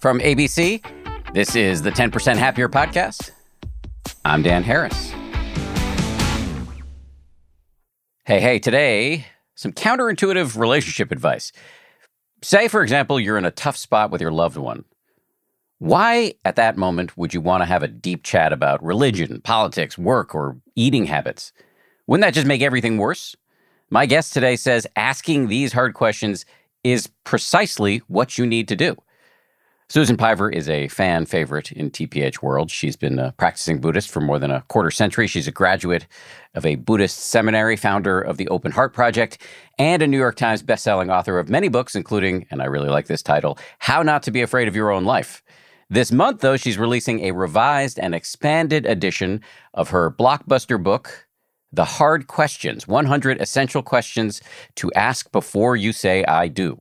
From ABC, this is the 10% Happier Podcast. I'm Dan Harris. Hey, hey, today, some counterintuitive relationship advice. Say, for example, you're in a tough spot with your loved one. Why, at that moment, would you want to have a deep chat about religion, politics, work, or eating habits? Wouldn't that just make everything worse? My guest today says asking these hard questions is precisely what you need to do. Susan Piver is a fan favorite in TPH world. She's been a practicing Buddhist for more than a quarter century. She's a graduate of a Buddhist seminary, founder of the Open Heart Project, and a New York Times bestselling author of many books, including, and I really like this title, How Not to Be Afraid of Your Own Life. This month, though, she's releasing a revised and expanded edition of her blockbuster book, The Hard Questions 100 Essential Questions to Ask Before You Say I Do.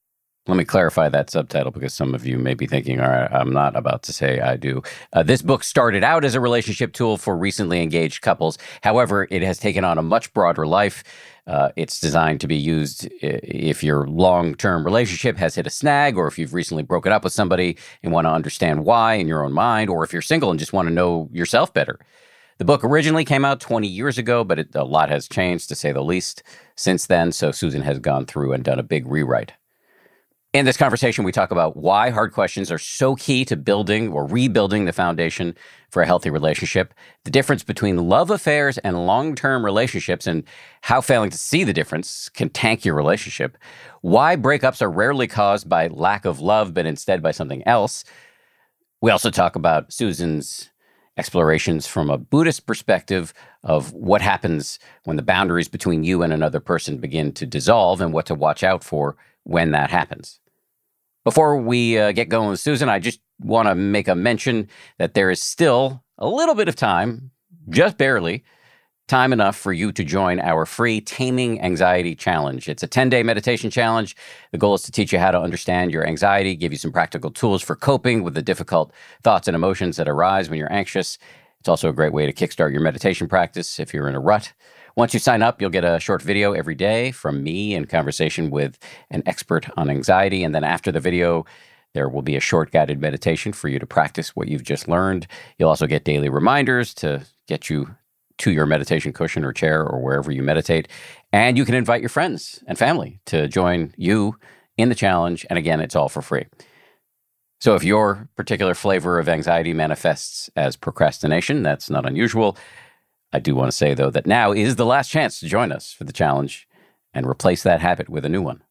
Let me clarify that subtitle because some of you may be thinking, all right, I'm not about to say I do. Uh, this book started out as a relationship tool for recently engaged couples. However, it has taken on a much broader life. Uh, it's designed to be used if your long term relationship has hit a snag, or if you've recently broken up with somebody and want to understand why in your own mind, or if you're single and just want to know yourself better. The book originally came out 20 years ago, but it, a lot has changed to say the least since then. So Susan has gone through and done a big rewrite. In this conversation, we talk about why hard questions are so key to building or rebuilding the foundation for a healthy relationship, the difference between love affairs and long term relationships, and how failing to see the difference can tank your relationship, why breakups are rarely caused by lack of love, but instead by something else. We also talk about Susan's explorations from a Buddhist perspective of what happens when the boundaries between you and another person begin to dissolve and what to watch out for when that happens. Before we uh, get going with Susan, I just want to make a mention that there is still a little bit of time, just barely, time enough for you to join our free Taming Anxiety Challenge. It's a 10 day meditation challenge. The goal is to teach you how to understand your anxiety, give you some practical tools for coping with the difficult thoughts and emotions that arise when you're anxious. It's also a great way to kickstart your meditation practice if you're in a rut. Once you sign up, you'll get a short video every day from me in conversation with an expert on anxiety. And then after the video, there will be a short guided meditation for you to practice what you've just learned. You'll also get daily reminders to get you to your meditation cushion or chair or wherever you meditate. And you can invite your friends and family to join you in the challenge. And again, it's all for free. So if your particular flavor of anxiety manifests as procrastination, that's not unusual. I do want to say, though, that now is the last chance to join us for the challenge and replace that habit with a new one.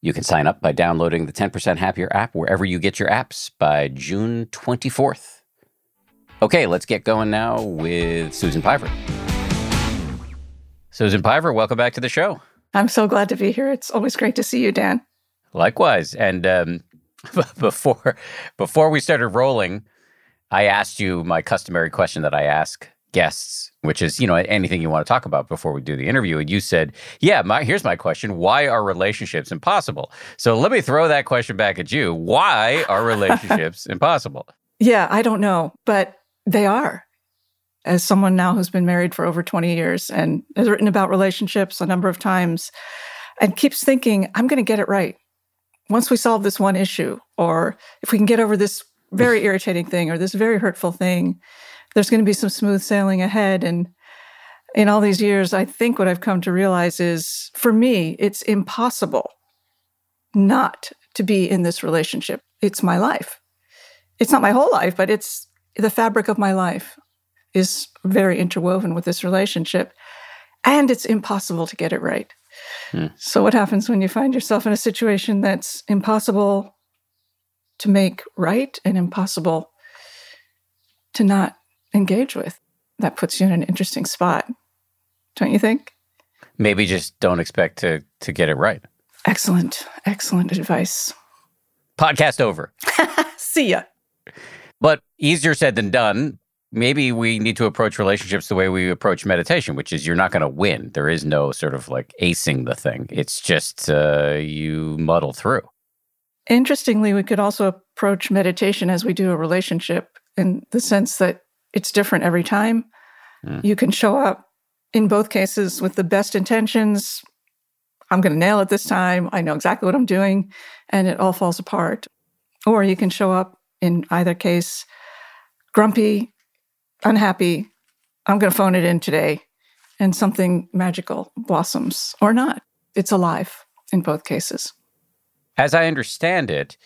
You can sign up by downloading the 10% Happier app wherever you get your apps by June 24th. Okay, let's get going now with Susan Piver. Susan Piver, welcome back to the show. I'm so glad to be here. It's always great to see you, Dan. Likewise. And um, before before we started rolling, I asked you my customary question that I ask guests, which is, you know, anything you want to talk about before we do the interview. And you said, yeah, my, here's my question. Why are relationships impossible? So let me throw that question back at you. Why are relationships impossible? Yeah, I don't know, but they are. As someone now who's been married for over 20 years and has written about relationships a number of times and keeps thinking, I'm going to get it right. Once we solve this one issue, or if we can get over this very irritating thing or this very hurtful thing, there's going to be some smooth sailing ahead. And in all these years, I think what I've come to realize is for me, it's impossible not to be in this relationship. It's my life. It's not my whole life, but it's the fabric of my life is very interwoven with this relationship. And it's impossible to get it right. Hmm. So, what happens when you find yourself in a situation that's impossible to make right and impossible to not engage with. That puts you in an interesting spot, don't you think? Maybe just don't expect to to get it right. Excellent, excellent advice. Podcast over. See ya. But easier said than done. Maybe we need to approach relationships the way we approach meditation, which is you're not going to win. There is no sort of like acing the thing. It's just uh, you muddle through. Interestingly, we could also approach meditation as we do a relationship in the sense that it's different every time. Mm. You can show up in both cases with the best intentions. I'm going to nail it this time. I know exactly what I'm doing, and it all falls apart. Or you can show up in either case, grumpy, unhappy, I'm going to phone it in today, and something magical blossoms or not. It's alive in both cases. As I understand it,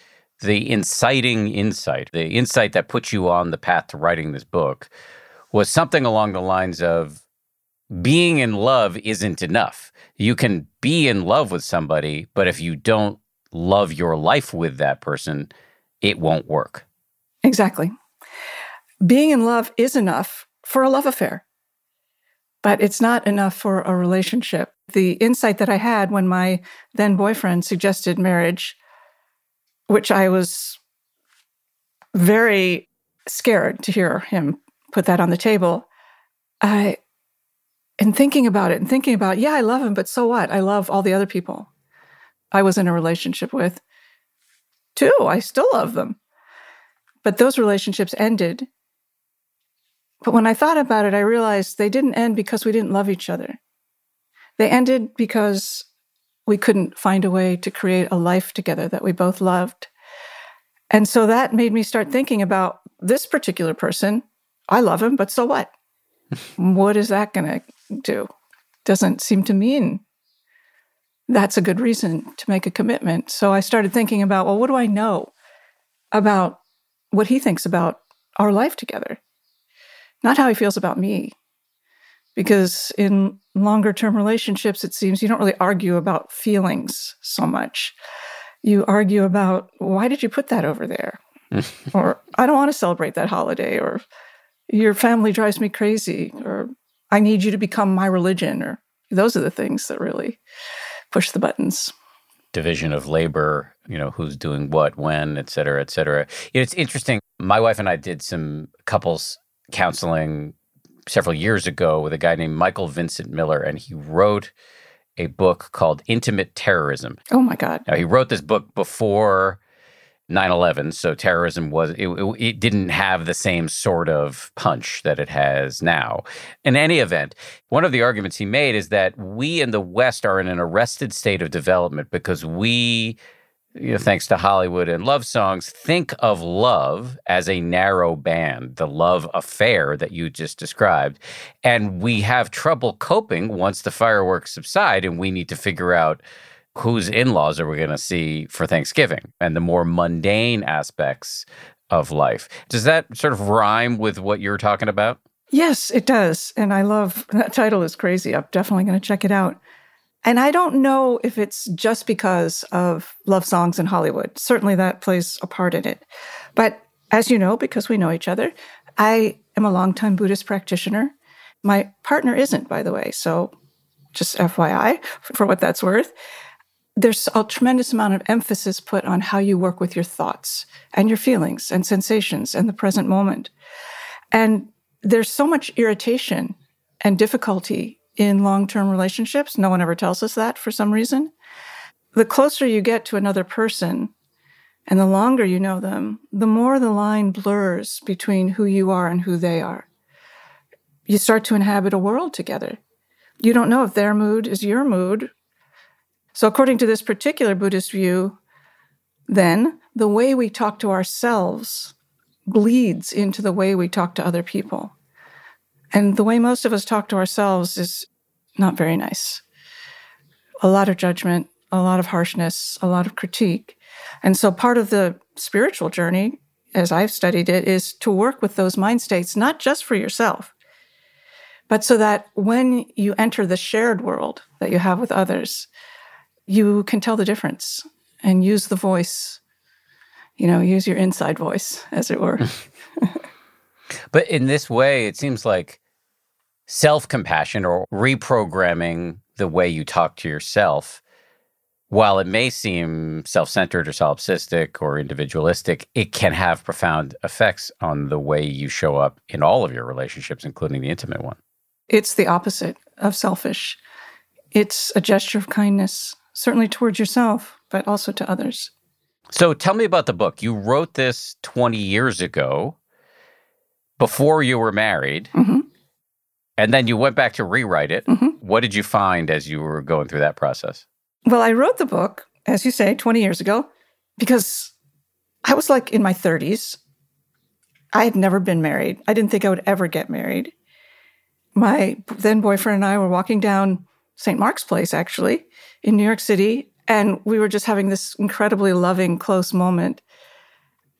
the inciting insight, the insight that put you on the path to writing this book, was something along the lines of being in love isn't enough. You can be in love with somebody, but if you don't love your life with that person, it won't work. Exactly. Being in love is enough for a love affair, but it's not enough for a relationship. The insight that I had when my then boyfriend suggested marriage, which I was very scared to hear him put that on the table. I, in thinking about it and thinking about, yeah, I love him, but so what? I love all the other people I was in a relationship with too. I still love them. But those relationships ended. But when I thought about it, I realized they didn't end because we didn't love each other. They ended because we couldn't find a way to create a life together that we both loved. And so that made me start thinking about this particular person. I love him, but so what? what is that going to do? Doesn't seem to mean that's a good reason to make a commitment. So I started thinking about, well, what do I know about what he thinks about our life together? Not how he feels about me. Because in longer term relationships, it seems you don't really argue about feelings so much. You argue about, why did you put that over there? or, I don't want to celebrate that holiday. Or, your family drives me crazy. Or, I need you to become my religion. Or, those are the things that really push the buttons. Division of labor, you know, who's doing what, when, et cetera, et cetera. It's interesting. My wife and I did some couples counseling several years ago with a guy named Michael Vincent Miller, and he wrote a book called Intimate Terrorism. Oh my God. Now, he wrote this book before 9/11 so terrorism was it, it, didn't have the same sort of punch that it has now in any event one of the arguments he made is that we in the west are in an arrested state of development because we you know, thanks to Hollywood and love songs, think of love as a narrow band, the love affair that you just described. And we have trouble coping once the fireworks subside and we need to figure out whose in laws are we going to see for Thanksgiving and the more mundane aspects of life. Does that sort of rhyme with what you're talking about? Yes, it does. And I love that title is crazy. I'm definitely going to check it out. And I don't know if it's just because of love songs in Hollywood. Certainly that plays a part in it. But as you know, because we know each other, I am a longtime Buddhist practitioner. My partner isn't, by the way. So just FYI, for what that's worth there's a tremendous amount of emphasis put on how you work with your thoughts and your feelings and sensations and the present moment. And there's so much irritation and difficulty in long term relationships. No one ever tells us that for some reason. The closer you get to another person and the longer you know them, the more the line blurs between who you are and who they are. You start to inhabit a world together. You don't know if their mood is your mood so, according to this particular Buddhist view, then the way we talk to ourselves bleeds into the way we talk to other people. And the way most of us talk to ourselves is not very nice. A lot of judgment, a lot of harshness, a lot of critique. And so part of the spiritual journey, as I've studied it, is to work with those mind states, not just for yourself, but so that when you enter the shared world that you have with others, you can tell the difference and use the voice, you know, use your inside voice, as it were. but in this way, it seems like self compassion or reprogramming the way you talk to yourself, while it may seem self centered or solipsistic or individualistic, it can have profound effects on the way you show up in all of your relationships, including the intimate one. It's the opposite of selfish. It's a gesture of kindness, certainly towards yourself, but also to others. So tell me about the book. You wrote this 20 years ago before you were married. Mm-hmm. And then you went back to rewrite it. Mm-hmm. What did you find as you were going through that process? Well, I wrote the book, as you say, 20 years ago, because I was like in my 30s. I had never been married. I didn't think I would ever get married. My then boyfriend and I were walking down St. Mark's Place, actually, in New York City, and we were just having this incredibly loving, close moment.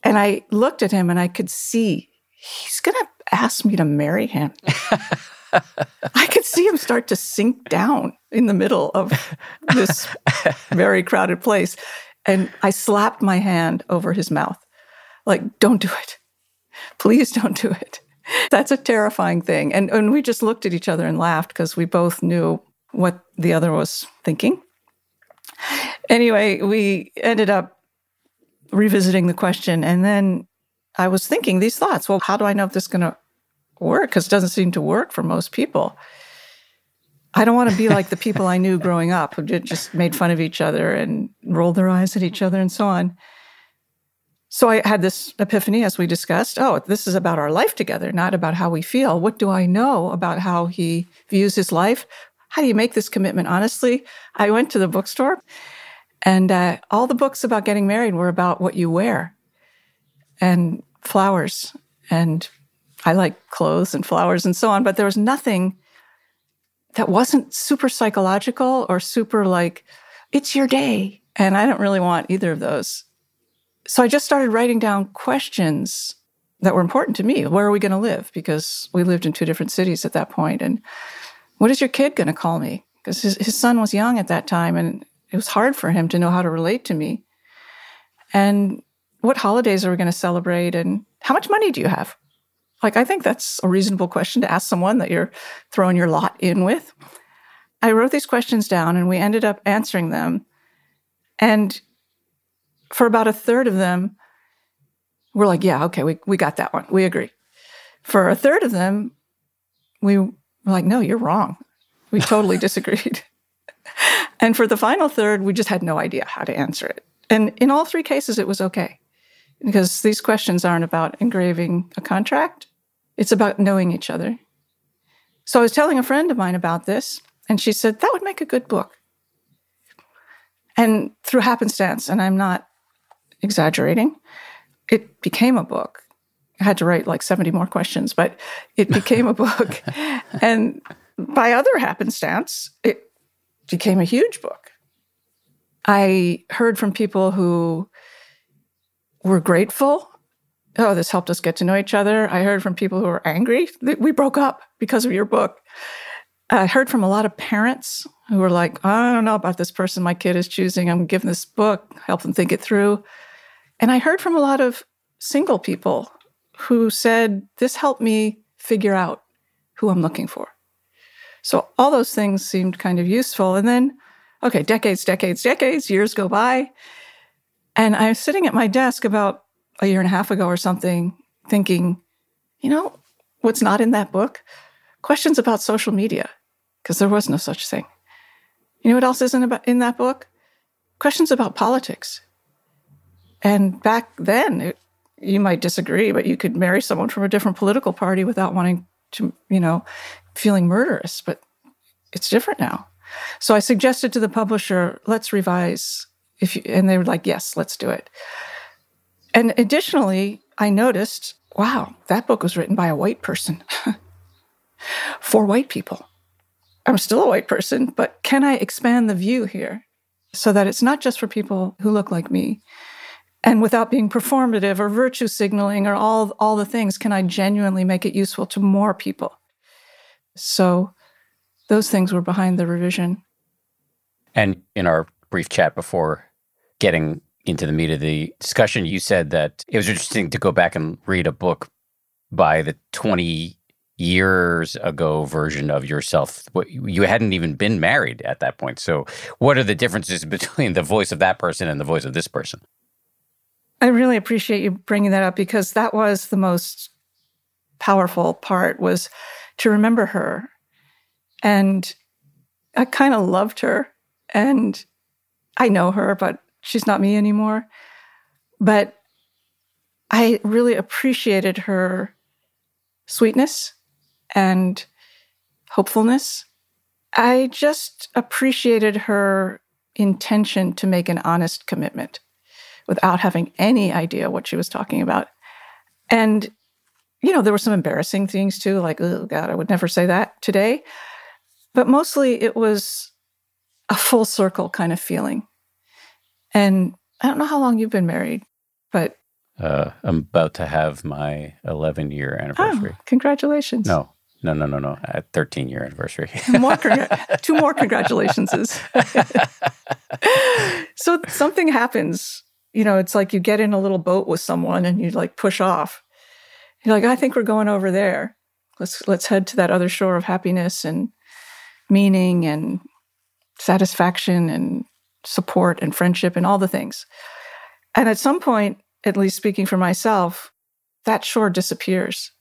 And I looked at him and I could see he's going to ask me to marry him. I could see him start to sink down in the middle of this very crowded place. And I slapped my hand over his mouth, like, don't do it. Please don't do it. That's a terrifying thing. And, and we just looked at each other and laughed because we both knew what the other was thinking. Anyway, we ended up revisiting the question. And then I was thinking these thoughts well, how do I know if this is going to work? Because it doesn't seem to work for most people. I don't want to be like the people I knew growing up who just made fun of each other and rolled their eyes at each other and so on. So I had this epiphany as we discussed. Oh, this is about our life together, not about how we feel. What do I know about how he views his life? How do you make this commitment honestly? I went to the bookstore and uh, all the books about getting married were about what you wear and flowers. And I like clothes and flowers and so on, but there was nothing that wasn't super psychological or super like, it's your day. And I don't really want either of those. So I just started writing down questions that were important to me. Where are we going to live? Because we lived in two different cities at that point. And what is your kid going to call me? Because his, his son was young at that time and it was hard for him to know how to relate to me. And what holidays are we going to celebrate? And how much money do you have? Like, I think that's a reasonable question to ask someone that you're throwing your lot in with. I wrote these questions down and we ended up answering them. And for about a third of them, we're like, yeah, okay, we, we got that one. We agree. For a third of them, we were like, no, you're wrong. We totally disagreed. and for the final third, we just had no idea how to answer it. And in all three cases, it was okay because these questions aren't about engraving a contract, it's about knowing each other. So I was telling a friend of mine about this, and she said, that would make a good book. And through happenstance, and I'm not exaggerating. It became a book. I had to write like 70 more questions, but it became a book. and by other happenstance, it became a huge book. I heard from people who were grateful. Oh, this helped us get to know each other. I heard from people who were angry that we broke up because of your book. I heard from a lot of parents who were like, I don't know about this person my kid is choosing. I'm giving this book, help them think it through. And I heard from a lot of single people who said, This helped me figure out who I'm looking for. So all those things seemed kind of useful. And then, okay, decades, decades, decades, years go by. And I was sitting at my desk about a year and a half ago or something, thinking, you know, what's not in that book? Questions about social media, because there was no such thing. You know what else isn't about in that book? Questions about politics. And back then, it, you might disagree, but you could marry someone from a different political party without wanting to, you know, feeling murderous. But it's different now. So I suggested to the publisher, let's revise. If you, and they were like, yes, let's do it. And additionally, I noticed, wow, that book was written by a white person for white people. I'm still a white person, but can I expand the view here so that it's not just for people who look like me, and without being performative or virtue signaling or all, all the things, can I genuinely make it useful to more people? So those things were behind the revision. And in our brief chat before getting into the meat of the discussion, you said that it was interesting to go back and read a book by the 20 years ago version of yourself. You hadn't even been married at that point. So, what are the differences between the voice of that person and the voice of this person? I really appreciate you bringing that up because that was the most powerful part was to remember her. And I kind of loved her and I know her, but she's not me anymore. But I really appreciated her sweetness and hopefulness. I just appreciated her intention to make an honest commitment without having any idea what she was talking about. And you know, there were some embarrassing things too, like, oh God, I would never say that today. But mostly it was a full circle kind of feeling. And I don't know how long you've been married, but. Uh, I'm about to have my 11 year anniversary. Oh, congratulations. No, no, no, no, no. At 13 year anniversary. more congr- two more congratulations. so something happens. You know, it's like you get in a little boat with someone and you like push off. You're like, I think we're going over there. Let's let's head to that other shore of happiness and meaning and satisfaction and support and friendship and all the things. And at some point, at least speaking for myself, that shore disappears.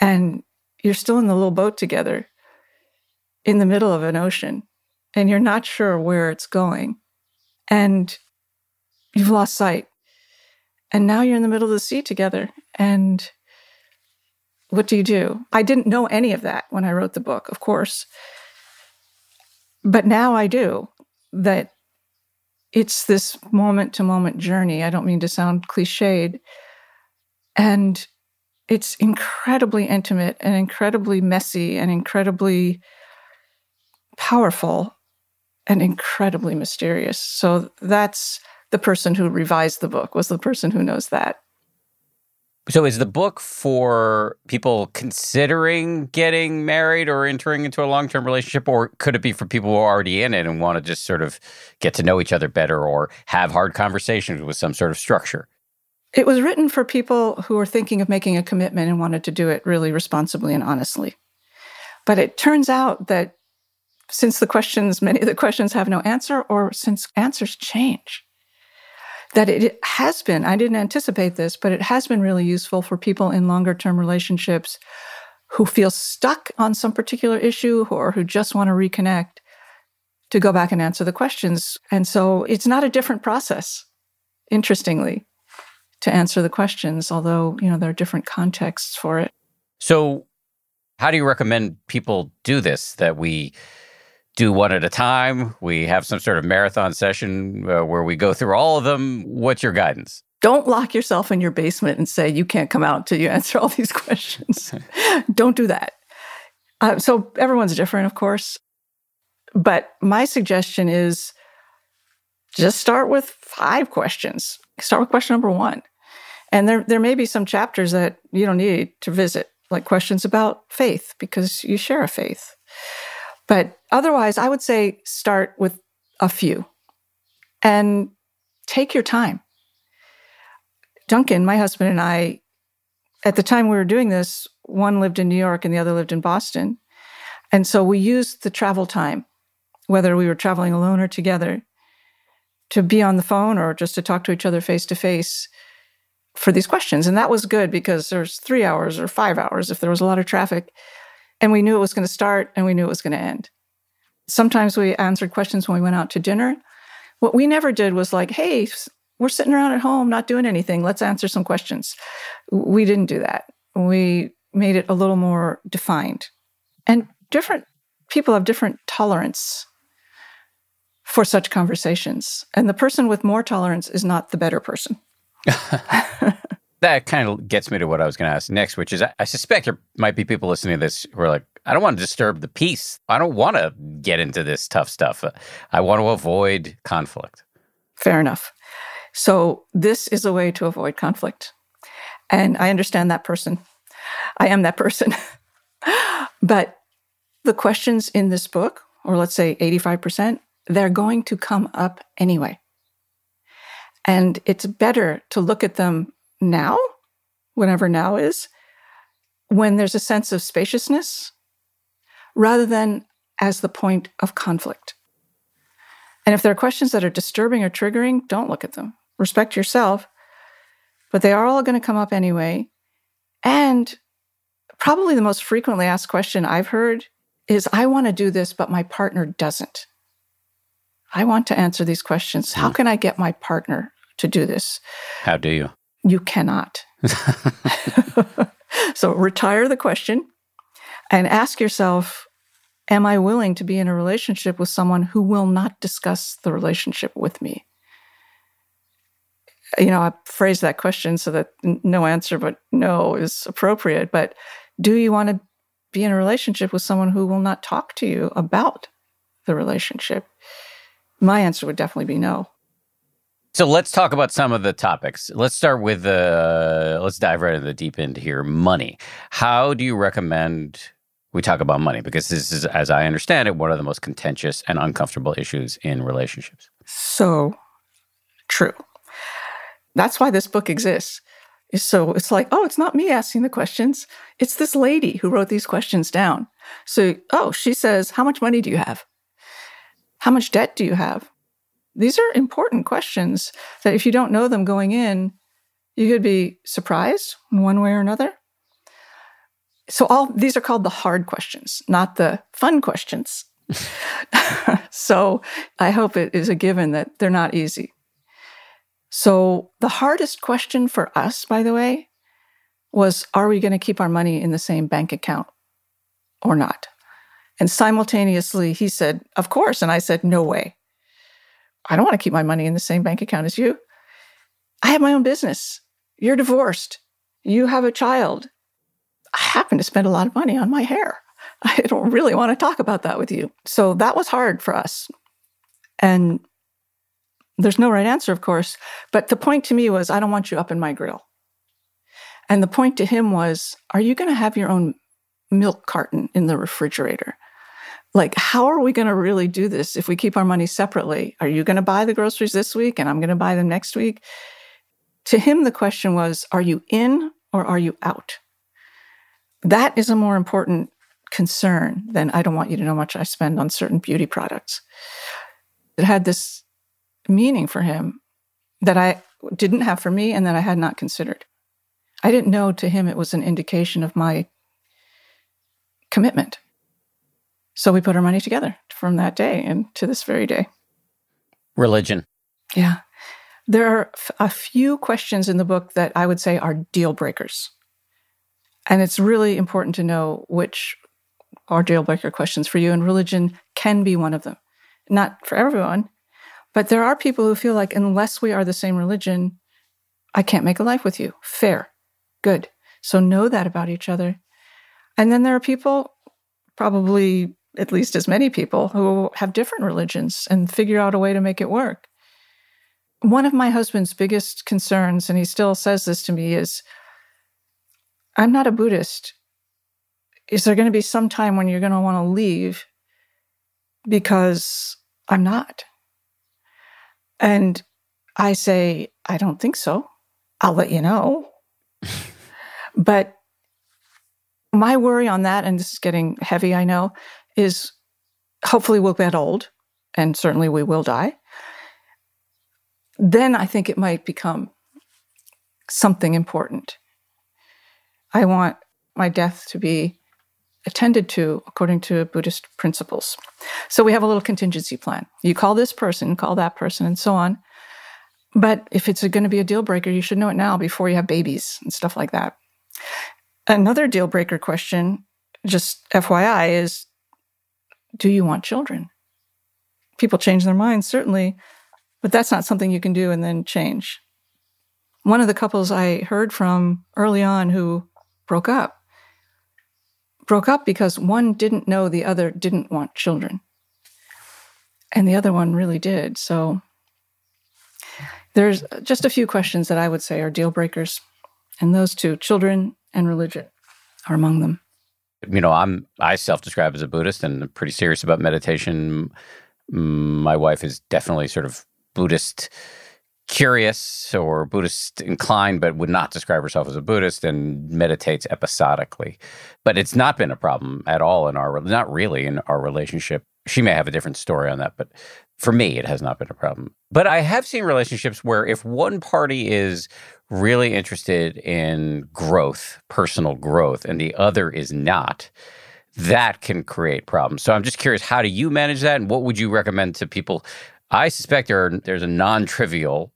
And you're still in the little boat together in the middle of an ocean and you're not sure where it's going. And you've lost sight. And now you're in the middle of the sea together. And what do you do? I didn't know any of that when I wrote the book, of course. But now I do that it's this moment to moment journey. I don't mean to sound cliched. And it's incredibly intimate and incredibly messy and incredibly powerful and incredibly mysterious. So that's the person who revised the book was the person who knows that. So is the book for people considering getting married or entering into a long-term relationship or could it be for people who are already in it and want to just sort of get to know each other better or have hard conversations with some sort of structure? It was written for people who were thinking of making a commitment and wanted to do it really responsibly and honestly. But it turns out that since the questions, many of the questions have no answer, or since answers change, that it has been, I didn't anticipate this, but it has been really useful for people in longer term relationships who feel stuck on some particular issue or who just want to reconnect to go back and answer the questions. And so it's not a different process, interestingly, to answer the questions, although, you know, there are different contexts for it. So, how do you recommend people do this? That we do one at a time. We have some sort of marathon session uh, where we go through all of them. What's your guidance? Don't lock yourself in your basement and say you can't come out until you answer all these questions. Don't do that. Uh, so everyone's different, of course. But my suggestion is just start with five questions. Start with question number one. And there, there may be some chapters that you don't need to visit, like questions about faith, because you share a faith. But otherwise, I would say start with a few and take your time. Duncan, my husband, and I, at the time we were doing this, one lived in New York and the other lived in Boston. And so we used the travel time, whether we were traveling alone or together, to be on the phone or just to talk to each other face to face for these questions. And that was good because there's three hours or five hours if there was a lot of traffic. And we knew it was going to start and we knew it was going to end. Sometimes we answered questions when we went out to dinner. What we never did was like, hey, we're sitting around at home, not doing anything. Let's answer some questions. We didn't do that. We made it a little more defined. And different people have different tolerance for such conversations. And the person with more tolerance is not the better person. that kind of gets me to what I was going to ask next, which is I, I, suspect there might be people listening to this who are like, I don't want to disturb the peace. I don't want to get into this tough stuff. Uh, I want to avoid conflict. Fair enough. So, this is a way to avoid conflict. And I understand that person. I am that person. but the questions in this book, or let's say 85%, they're going to come up anyway. And it's better to look at them now, whenever now is, when there's a sense of spaciousness, rather than as the point of conflict. And if there are questions that are disturbing or triggering, don't look at them. Respect yourself, but they are all going to come up anyway. And probably the most frequently asked question I've heard is I want to do this, but my partner doesn't. I want to answer these questions. How hmm. can I get my partner to do this? How do you? You cannot. so retire the question and ask yourself Am I willing to be in a relationship with someone who will not discuss the relationship with me? you know, I phrased that question so that no answer but no is appropriate. But do you want to be in a relationship with someone who will not talk to you about the relationship? My answer would definitely be no. So let's talk about some of the topics. Let's start with uh, let's dive right into the deep end here. Money. How do you recommend we talk about money? Because this is, as I understand it, one of the most contentious and uncomfortable issues in relationships. So true. That's why this book exists. So it's like, oh, it's not me asking the questions. It's this lady who wrote these questions down. So, oh, she says, how much money do you have? How much debt do you have? These are important questions that if you don't know them going in, you could be surprised one way or another. So all these are called the hard questions, not the fun questions. so I hope it is a given that they're not easy. So the hardest question for us, by the way, was are we going to keep our money in the same bank account or not? And simultaneously, he said, Of course. And I said, No way. I don't want to keep my money in the same bank account as you. I have my own business. You're divorced. You have a child. I happen to spend a lot of money on my hair. I don't really want to talk about that with you. So that was hard for us. And there's no right answer, of course. But the point to me was, I don't want you up in my grill. And the point to him was, are you going to have your own milk carton in the refrigerator? Like how are we going to really do this if we keep our money separately? Are you going to buy the groceries this week and i'm going to buy them next week? To him the question was are you in or are you out? That is a more important concern than i don't want you to know how much i spend on certain beauty products. It had this meaning for him that i didn't have for me and that i had not considered. I didn't know to him it was an indication of my commitment so we put our money together from that day and to this very day. Religion. Yeah. There are a few questions in the book that I would say are deal breakers. And it's really important to know which are deal breaker questions for you. And religion can be one of them. Not for everyone, but there are people who feel like unless we are the same religion, I can't make a life with you. Fair. Good. So know that about each other. And then there are people, probably at least as many people who have different religions and figure out a way to make it work. One of my husband's biggest concerns, and he still says this to me, is I'm not a Buddhist. Is there going to be some time when you're going to want to leave? Because I'm not. And I say, I don't think so. I'll let you know. but my worry on that, and this is getting heavy, I know, is hopefully we'll get old and certainly we will die. Then I think it might become something important. I want my death to be attended to according to Buddhist principles. So we have a little contingency plan. You call this person, call that person, and so on. But if it's going to be a deal breaker, you should know it now before you have babies and stuff like that. Another deal breaker question, just FYI, is do you want children? People change their minds, certainly, but that's not something you can do and then change. One of the couples I heard from early on who broke up broke up because one didn't know the other didn't want children. And the other one really did. So there's just a few questions that I would say are deal breakers. And those two, children and religion, are among them you know, I'm I self-describe as a Buddhist and I'm pretty serious about meditation. My wife is definitely sort of Buddhist curious or Buddhist inclined, but would not describe herself as a Buddhist and meditates episodically. But it's not been a problem at all in our not really in our relationship. She may have a different story on that, but for me, it has not been a problem. But I have seen relationships where if one party is really interested in growth, personal growth, and the other is not, that can create problems. So I'm just curious, how do you manage that? And what would you recommend to people? I suspect there are, there's a non trivial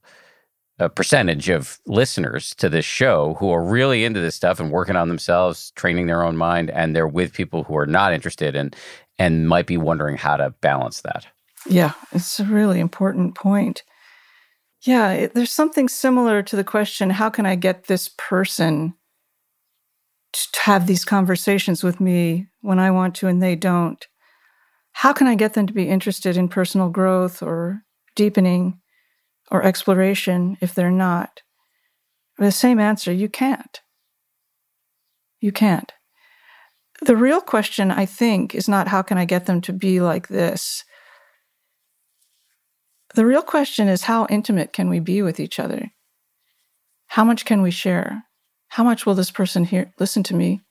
uh, percentage of listeners to this show who are really into this stuff and working on themselves, training their own mind, and they're with people who are not interested and and might be wondering how to balance that. Yeah, it's a really important point. Yeah, it, there's something similar to the question how can I get this person to have these conversations with me when I want to and they don't? How can I get them to be interested in personal growth or deepening or exploration if they're not? The same answer you can't. You can't. The real question, I think, is not how can I get them to be like this? The real question is how intimate can we be with each other? How much can we share? How much will this person hear listen to me?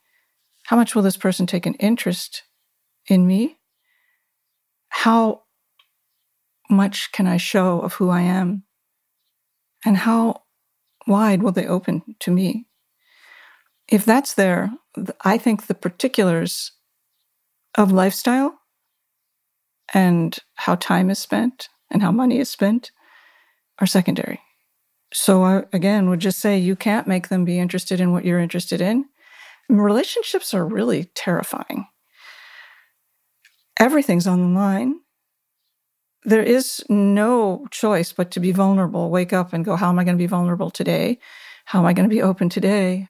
How much will this person take an interest in me? How much can I show of who I am? And how wide will they open to me? If that's there, I think the particulars of lifestyle and how time is spent and how money is spent are secondary. So I, again, would just say you can't make them be interested in what you're interested in. relationships are really terrifying. Everything's on the line. There is no choice but to be vulnerable. Wake up and go, How am I going to be vulnerable today? How am I going to be open today?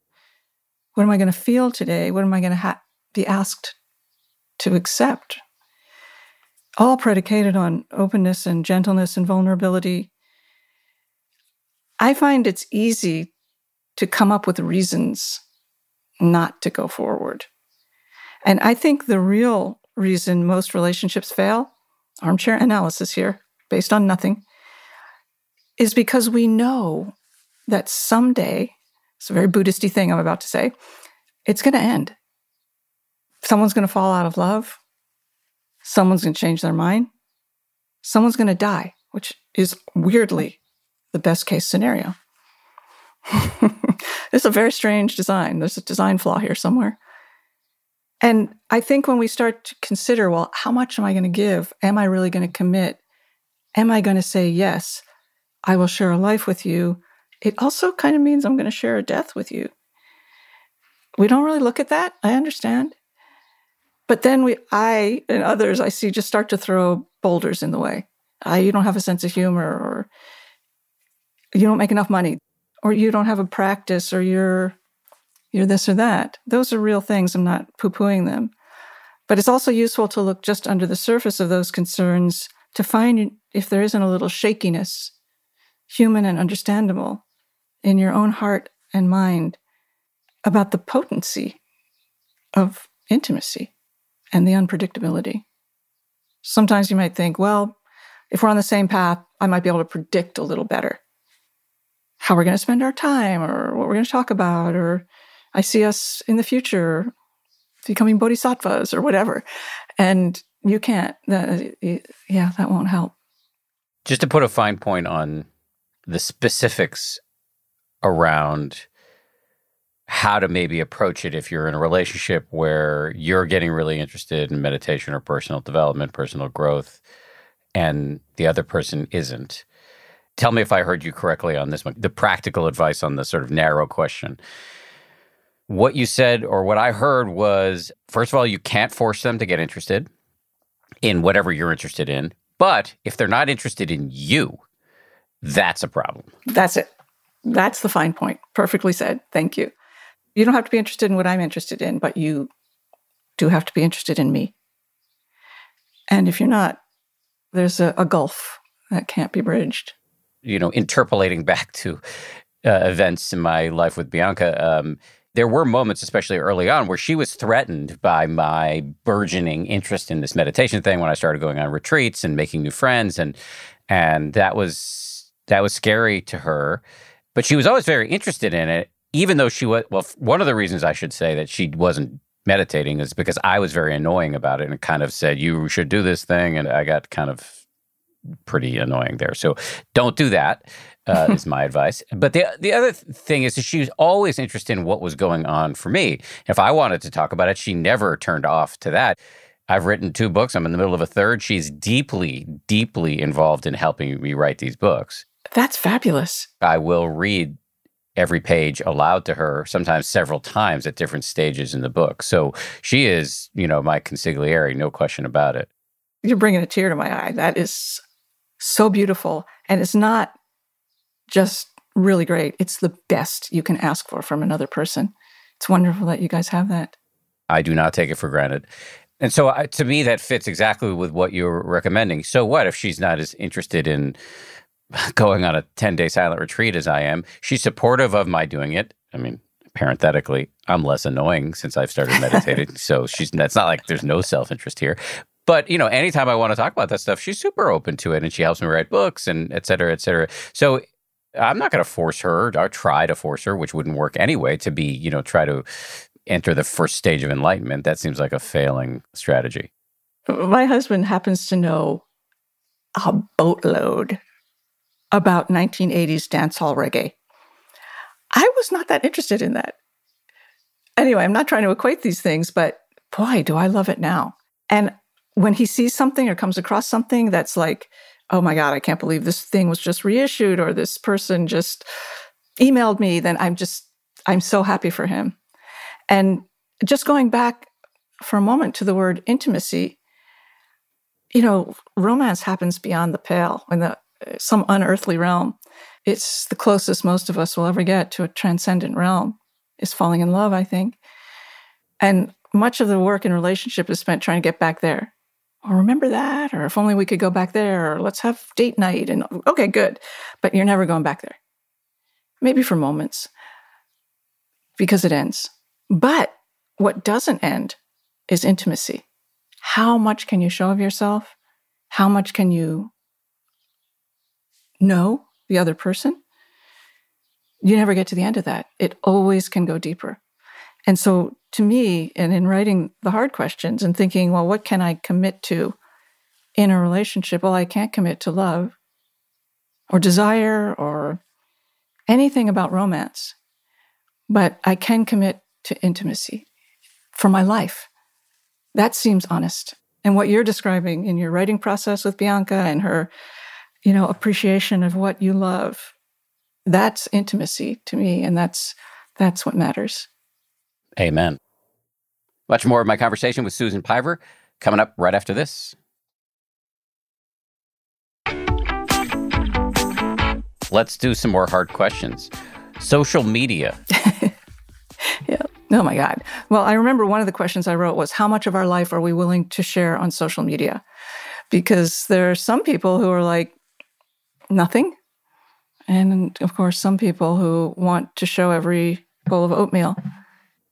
What am I going to feel today? What am I going to ha- be asked to accept? All predicated on openness and gentleness and vulnerability. I find it's easy to come up with reasons not to go forward. And I think the real reason most relationships fail, armchair analysis here, based on nothing, is because we know that someday it's a very Buddhisty thing I'm about to say. It's going to end. Someone's going to fall out of love. Someone's going to change their mind. Someone's going to die, which is weirdly the best case scenario. it's a very strange design. There's a design flaw here somewhere. And I think when we start to consider, well, how much am I going to give? Am I really going to commit? Am I going to say, yes, I will share a life with you? it also kind of means I'm going to share a death with you. We don't really look at that. I understand. But then we, I and others I see just start to throw boulders in the way. Uh, you don't have a sense of humor, or you don't make enough money, or you don't have a practice, or you're you're this or that. Those are real things. I'm not poo pooing them. But it's also useful to look just under the surface of those concerns to find if there isn't a little shakiness, human and understandable, in your own heart and mind about the potency of intimacy and the unpredictability. Sometimes you might think, well, if we're on the same path, I might be able to predict a little better how we're going to spend our time or what we're going to talk about, or I see us in the future becoming bodhisattvas or whatever. And you can't, that, yeah, that won't help. Just to put a fine point on the specifics around how to maybe approach it if you're in a relationship where you're getting really interested in meditation or personal development, personal growth, and the other person isn't. Tell me if I heard you correctly on this one. The practical advice on the sort of narrow question. What you said, or what I heard, was first of all, you can't force them to get interested in whatever you're interested in. But if they're not interested in you, that's a problem. That's it. That's the fine point. Perfectly said. Thank you. You don't have to be interested in what I'm interested in, but you do have to be interested in me. And if you're not, there's a, a gulf that can't be bridged. You know, interpolating back to uh, events in my life with Bianca, um, there were moments, especially early on, where she was threatened by my burgeoning interest in this meditation thing when I started going on retreats and making new friends, and and that was that was scary to her. But she was always very interested in it, even though she was, well, one of the reasons I should say that she wasn't meditating is because I was very annoying about it and kind of said, you should do this thing. And I got kind of pretty annoying there. So don't do that. Uh, is my advice. But the the other thing is that she was always interested in what was going on for me. If I wanted to talk about it, she never turned off to that. I've written two books. I'm in the middle of a third. She's deeply, deeply involved in helping me write these books. That's fabulous. I will read every page aloud to her, sometimes several times at different stages in the book. So she is, you know, my consigliere, no question about it. You're bringing a tear to my eye. That is so beautiful. And it's not just really great. It's the best you can ask for from another person. It's wonderful that you guys have that. I do not take it for granted. And so uh, to me, that fits exactly with what you're recommending. So, what if she's not as interested in going on a 10 day silent retreat as I am? She's supportive of my doing it. I mean, parenthetically, I'm less annoying since I've started meditating. so, she's that's not like there's no self interest here. But, you know, anytime I want to talk about that stuff, she's super open to it and she helps me write books and et cetera, et cetera. So, I'm not going to force her or try to force her, which wouldn't work anyway, to be, you know, try to enter the first stage of enlightenment. That seems like a failing strategy. My husband happens to know a boatload about 1980s dancehall reggae. I was not that interested in that. Anyway, I'm not trying to equate these things, but boy, do I love it now. And when he sees something or comes across something that's like, oh my God, I can't believe this thing was just reissued or this person just emailed me, then I'm just, I'm so happy for him. And just going back for a moment to the word intimacy, you know, romance happens beyond the pale When the some unearthly realm. It's the closest most of us will ever get to a transcendent realm is falling in love, I think. And much of the work in relationship is spent trying to get back there or remember that, or if only we could go back there, or let's have date night. And okay, good. But you're never going back there. Maybe for moments because it ends. But what doesn't end is intimacy. How much can you show of yourself? How much can you know the other person? You never get to the end of that. It always can go deeper. And so, to me, and in writing the hard questions and thinking, well, what can I commit to in a relationship? Well, I can't commit to love or desire or anything about romance, but I can commit to intimacy for my life. That seems honest. And what you're describing in your writing process with Bianca and her, you know, appreciation of what you love, that's intimacy to me. And that's that's what matters. Amen. Much more of my conversation with Susan Piver coming up right after this. Let's do some more hard questions. Social media. yeah. Oh my God. Well, I remember one of the questions I wrote was how much of our life are we willing to share on social media? Because there are some people who are like, nothing. And of course, some people who want to show every bowl of oatmeal.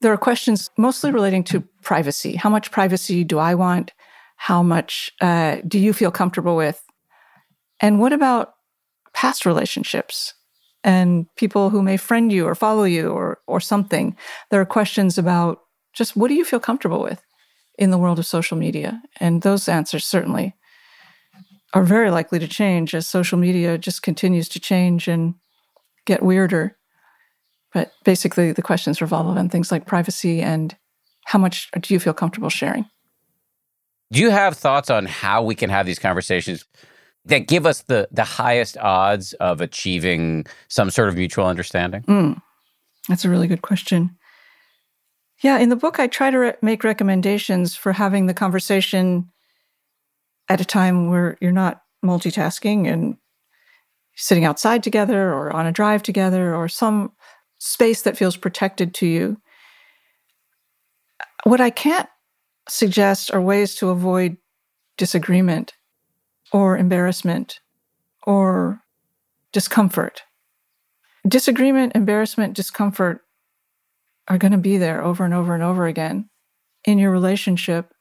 There are questions mostly relating to privacy. How much privacy do I want? How much uh, do you feel comfortable with? And what about past relationships and people who may friend you or follow you or or something? There are questions about just what do you feel comfortable with in the world of social media? And those answers certainly are very likely to change as social media just continues to change and get weirder. But basically, the questions revolve around things like privacy and how much do you feel comfortable sharing? Do you have thoughts on how we can have these conversations that give us the the highest odds of achieving some sort of mutual understanding? Mm, that's a really good question. Yeah, in the book, I try to re- make recommendations for having the conversation at a time where you're not multitasking and sitting outside together or on a drive together or some space that feels protected to you. What I can't suggest are ways to avoid disagreement or embarrassment or discomfort. Disagreement, embarrassment, discomfort are going to be there over and over and over again in your relationship.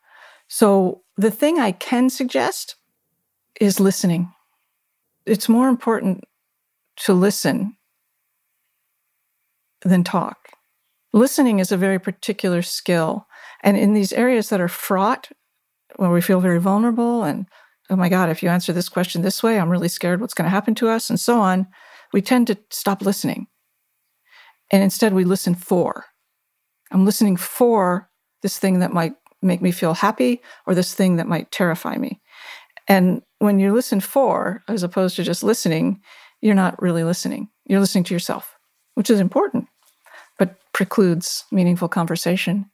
So, the thing I can suggest is listening. It's more important to listen than talk. Listening is a very particular skill. And in these areas that are fraught, where we feel very vulnerable and, oh my God, if you answer this question this way, I'm really scared what's going to happen to us, and so on, we tend to stop listening. And instead, we listen for. I'm listening for this thing that might make me feel happy or this thing that might terrify me. And when you listen for, as opposed to just listening, you're not really listening. You're listening to yourself, which is important but precludes meaningful conversation.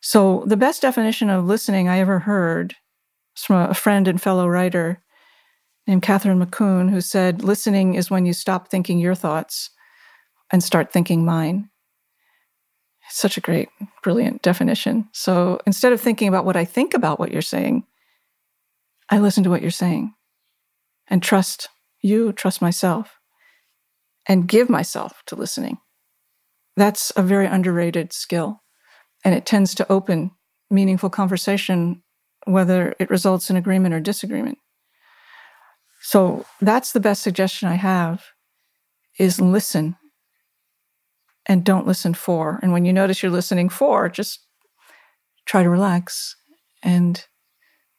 So, the best definition of listening I ever heard was from a friend and fellow writer named Catherine McCune who said, Listening is when you stop thinking your thoughts and start thinking mine. Such a great, brilliant definition. So instead of thinking about what I think about what you're saying, I listen to what you're saying and trust you, trust myself, and give myself to listening. That's a very underrated skill. And it tends to open meaningful conversation, whether it results in agreement or disagreement. So that's the best suggestion I have is listen and don't listen for. And when you notice you're listening for, just try to relax and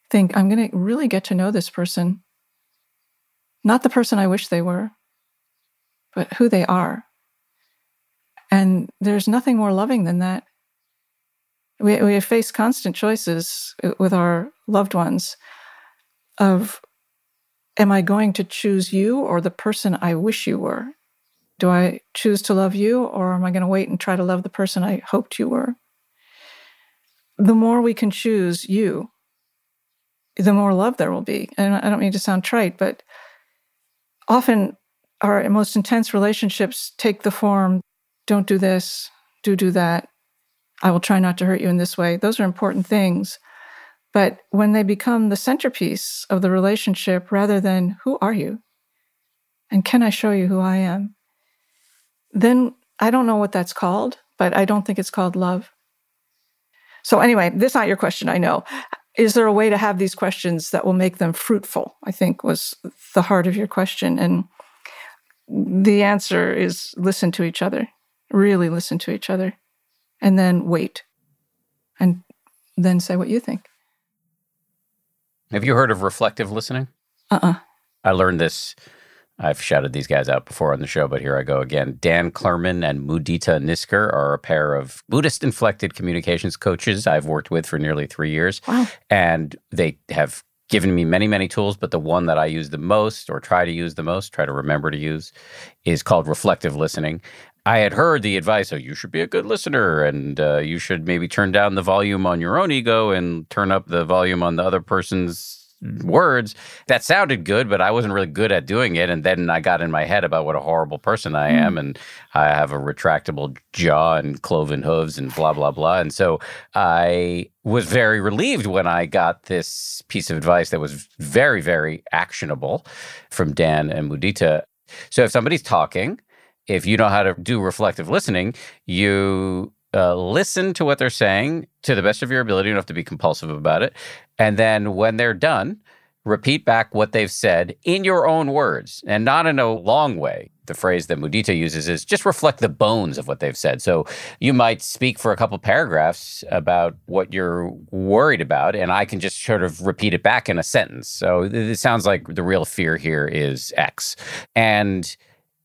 think, I'm going to really get to know this person. Not the person I wish they were, but who they are. And there's nothing more loving than that. We, we face constant choices uh, with our loved ones of am I going to choose you or the person I wish you were? Do I choose to love you or am I going to wait and try to love the person I hoped you were? The more we can choose you, the more love there will be. And I don't mean to sound trite, but often our most intense relationships take the form don't do this, do do that. I will try not to hurt you in this way. Those are important things. But when they become the centerpiece of the relationship rather than who are you? And can I show you who I am? Then I don't know what that's called, but I don't think it's called love. So, anyway, this is not your question, I know. Is there a way to have these questions that will make them fruitful? I think was the heart of your question. And the answer is listen to each other, really listen to each other, and then wait and then say what you think. Have you heard of reflective listening? Uh uh I learned this. I've shouted these guys out before on the show, but here I go again. Dan Clurman and Mudita Nisker are a pair of Buddhist inflected communications coaches I've worked with for nearly three years. Wow. And they have given me many, many tools, but the one that I use the most or try to use the most, try to remember to use, is called reflective listening. I had heard the advice of you should be a good listener and uh, you should maybe turn down the volume on your own ego and turn up the volume on the other person's Mm-hmm. words. That sounded good, but I wasn't really good at doing it. And then I got in my head about what a horrible person I am. Mm-hmm. And I have a retractable jaw and cloven hooves and blah, blah, blah. And so I was very relieved when I got this piece of advice that was very, very actionable from Dan and Mudita. So if somebody's talking, if you know how to do reflective listening, you uh, listen to what they're saying to the best of your ability. You don't have to be compulsive about it. And then when they're done, repeat back what they've said in your own words and not in a long way. The phrase that Mudita uses is just reflect the bones of what they've said. So you might speak for a couple paragraphs about what you're worried about, and I can just sort of repeat it back in a sentence. So it sounds like the real fear here is X. And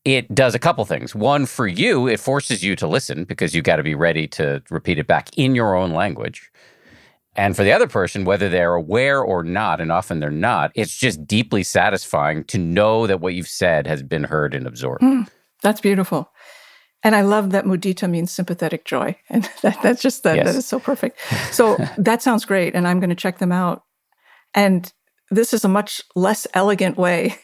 it does a couple things. One, for you, it forces you to listen because you got to be ready to repeat it back in your own language. And for the other person, whether they're aware or not, and often they're not, it's just deeply satisfying to know that what you've said has been heard and absorbed. Mm, that's beautiful. And I love that mudita means sympathetic joy. And that, that's just, that, yes. that is so perfect. So that sounds great. And I'm going to check them out. And this is a much less elegant way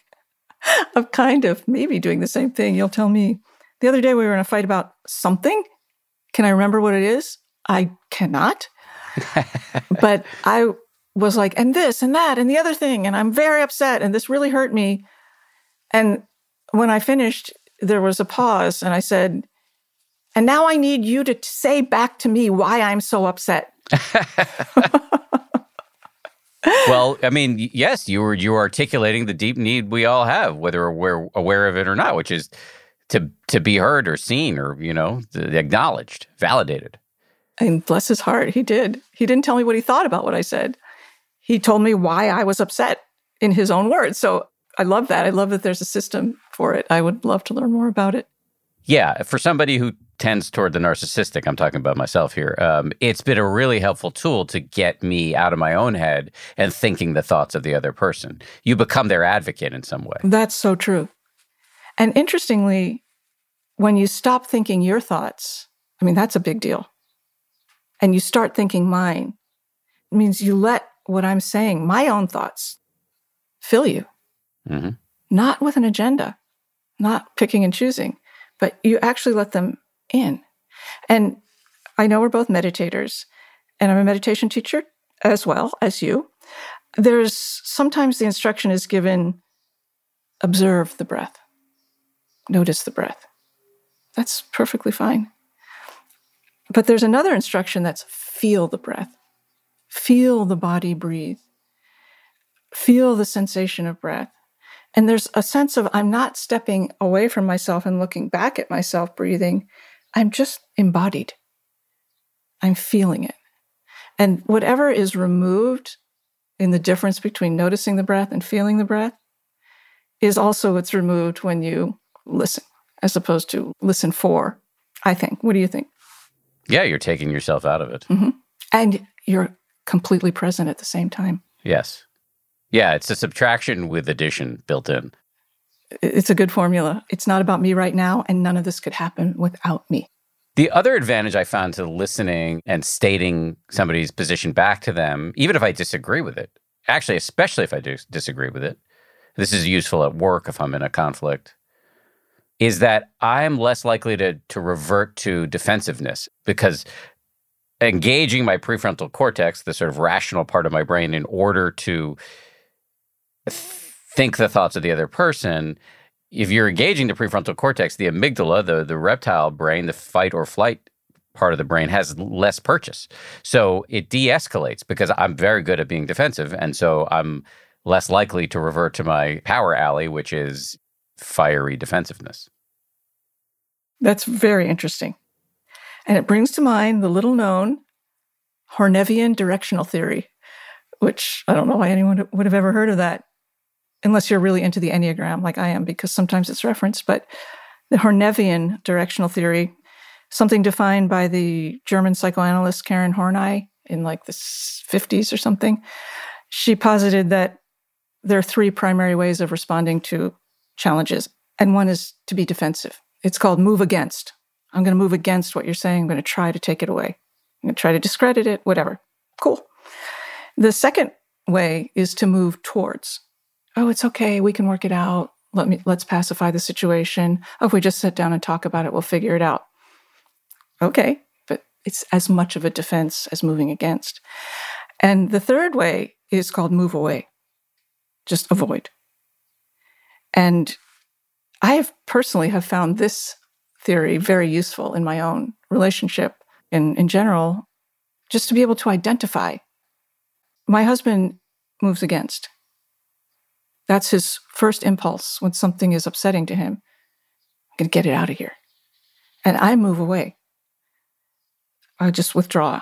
of kind of maybe doing the same thing. You'll tell me. The other day we were in a fight about something. Can I remember what it is? I cannot. but I was like, and this and that and the other thing. And I'm very upset. And this really hurt me. And when I finished, there was a pause. And I said, and now I need you to say back to me why I'm so upset. well, I mean, yes, you were you were articulating the deep need we all have, whether we're aware of it or not, which is to to be heard or seen or you know acknowledged, validated. And bless his heart, he did. He didn't tell me what he thought about what I said. He told me why I was upset in his own words. So I love that. I love that there's a system for it. I would love to learn more about it. Yeah, for somebody who tends toward the narcissistic, I'm talking about myself here. Um, it's been a really helpful tool to get me out of my own head and thinking the thoughts of the other person. You become their advocate in some way. That's so true. And interestingly, when you stop thinking your thoughts, I mean, that's a big deal. And you start thinking mine, it means you let what I'm saying, my own thoughts, fill you. hmm not with an agenda, not picking and choosing, but you actually let them in. And I know we're both meditators, and I'm a meditation teacher as well as you. There's sometimes the instruction is given observe the breath, notice the breath. That's perfectly fine. But there's another instruction that's feel the breath, feel the body breathe, feel the sensation of breath. And there's a sense of I'm not stepping away from myself and looking back at myself breathing. I'm just embodied. I'm feeling it. And whatever is removed in the difference between noticing the breath and feeling the breath is also what's removed when you listen, as opposed to listen for, I think. What do you think? Yeah, you're taking yourself out of it. hmm And you're completely present at the same time. Yes. Yeah, it's a subtraction with addition built in. It's a good formula. It's not about me right now, and none of this could happen without me. The other advantage I found to listening and stating somebody's position back to them, even if I disagree with it, actually, especially if I do disagree with it, this is useful at work if I'm in a conflict, is that I'm less likely to, to revert to defensiveness because engaging my prefrontal cortex, the sort of rational part of my brain, in order to think the thoughts of the other person, if you're engaging the prefrontal cortex, the amygdala, the the reptile brain, the fight or flight part of the brain has less purchase. So it de-escalates because I'm very good at being defensive and so I'm less likely to revert to my power alley which is fiery defensiveness. That's very interesting. And it brings to mind the little known Hornevian directional theory, which I don't know why anyone would have ever heard of that, unless you're really into the Enneagram like I am, because sometimes it's referenced. But the Hornevian directional theory, something defined by the German psychoanalyst Karen Horney in like the 50s or something, she posited that there are three primary ways of responding to challenges, and one is to be defensive. It's called move against. I'm going to move against what you're saying. I'm going to try to take it away. I'm going to try to discredit it, whatever. Cool. The second way is to move towards. Oh, it's okay. We can work it out. Let me let's pacify the situation. Oh, if we just sit down and talk about it, we'll figure it out. Okay, but it's as much of a defense as moving against. And the third way is called move away. Just hmm. avoid. And I have personally have found this theory very useful in my own relationship and in general, just to be able to identify. My husband moves against. That's his first impulse when something is upsetting to him. I'm going to get it out of here. And I move away. I just withdraw.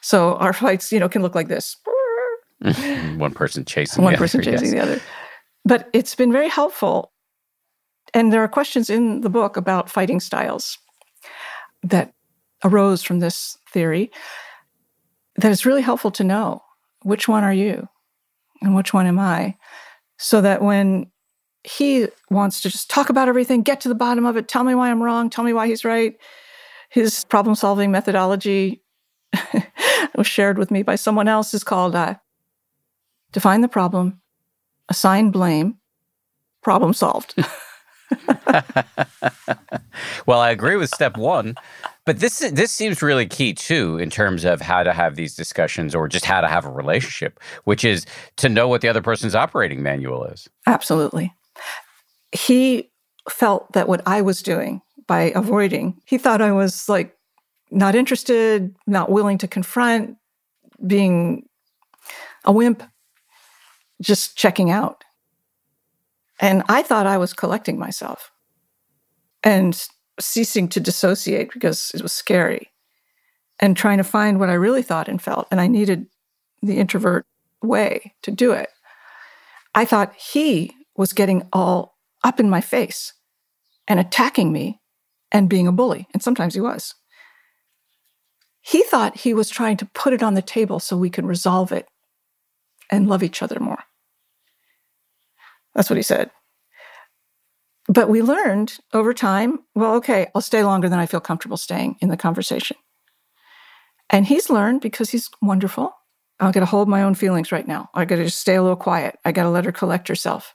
So our fights, you know, can look like this. One person chasing One the person other, chasing yes. the other. But it's been very helpful. And there are questions in the book about fighting styles that arose from this theory that it's really helpful to know which one are you and which one am I, so that when he wants to just talk about everything, get to the bottom of it, tell me why I'm wrong, tell me why he's right, his problem solving methodology was shared with me by someone else is called uh, define the problem, assign blame, problem solved. well, I agree with step one, but this this seems really key too in terms of how to have these discussions or just how to have a relationship, which is to know what the other person's operating manual is. Absolutely. He felt that what I was doing by avoiding, he thought I was like not interested, not willing to confront, being a wimp, just checking out. And I thought I was collecting myself and ceasing to dissociate because it was scary and trying to find what I really thought and felt. And I needed the introvert way to do it. I thought he was getting all up in my face and attacking me and being a bully. And sometimes he was. He thought he was trying to put it on the table so we could resolve it and love each other more. That's what he said. But we learned over time well, okay, I'll stay longer than I feel comfortable staying in the conversation. And he's learned because he's wonderful. I got to hold my own feelings right now. I got to just stay a little quiet. I got to let her collect herself.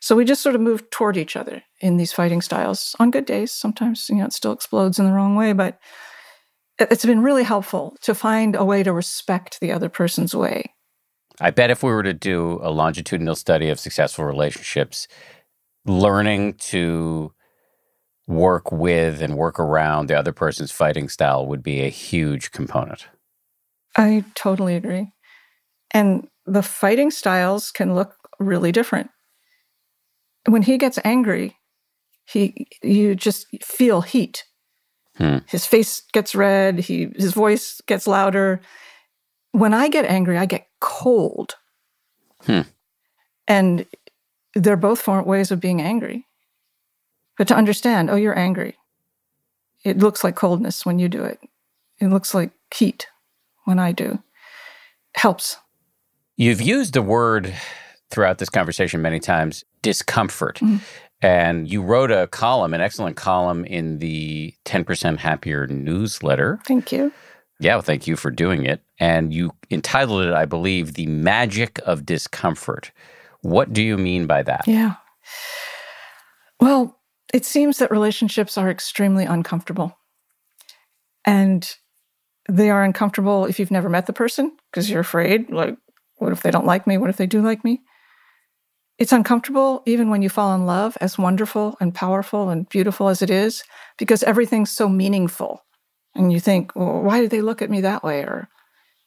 So we just sort of move toward each other in these fighting styles on good days. Sometimes, you know, it still explodes in the wrong way, but it's been really helpful to find a way to respect the other person's way. I bet if we were to do a longitudinal study of successful relationships, learning to work with and work around the other person's fighting style would be a huge component. I totally agree. And the fighting styles can look really different. When he gets angry, he you just feel heat. Hmm. His face gets red, he his voice gets louder. When I get angry, I get cold. Hmm. And they're both ways of being angry. But to understand, oh, you're angry. It looks like coldness when you do it. It looks like heat when I do. Helps. You've used the word throughout this conversation many times discomfort. Mm-hmm. And you wrote a column, an excellent column in the 10% Happier newsletter. Thank you. Yeah, well, thank you for doing it. And you entitled it, I believe, The Magic of Discomfort. What do you mean by that? Yeah. Well, it seems that relationships are extremely uncomfortable. And they are uncomfortable if you've never met the person because you're afraid. Like, what if they don't like me? What if they do like me? It's uncomfortable even when you fall in love, as wonderful and powerful and beautiful as it is, because everything's so meaningful. And you think, well, why did they look at me that way? Or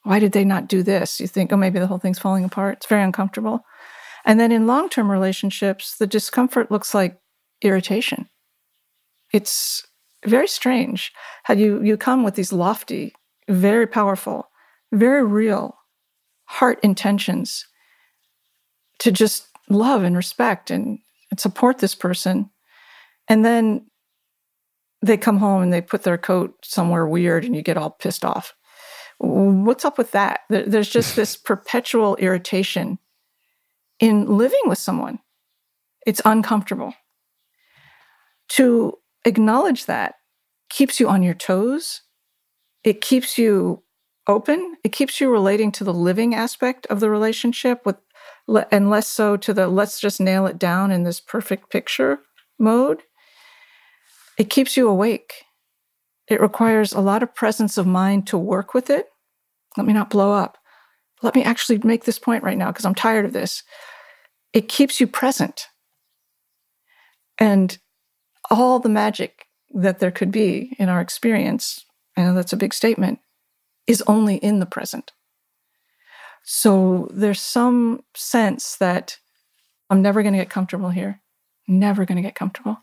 why did they not do this? You think, oh, maybe the whole thing's falling apart. It's very uncomfortable. And then in long term relationships, the discomfort looks like irritation. It's very strange how you, you come with these lofty, very powerful, very real heart intentions to just love and respect and, and support this person. And then they come home and they put their coat somewhere weird and you get all pissed off. What's up with that? There's just this perpetual irritation in living with someone. It's uncomfortable. To acknowledge that keeps you on your toes. It keeps you open. It keeps you relating to the living aspect of the relationship with and less so to the let's just nail it down in this perfect picture mode. It keeps you awake. It requires a lot of presence of mind to work with it. Let me not blow up. Let me actually make this point right now because I'm tired of this. It keeps you present. And all the magic that there could be in our experience, I know that's a big statement, is only in the present. So there's some sense that I'm never going to get comfortable here, never going to get comfortable.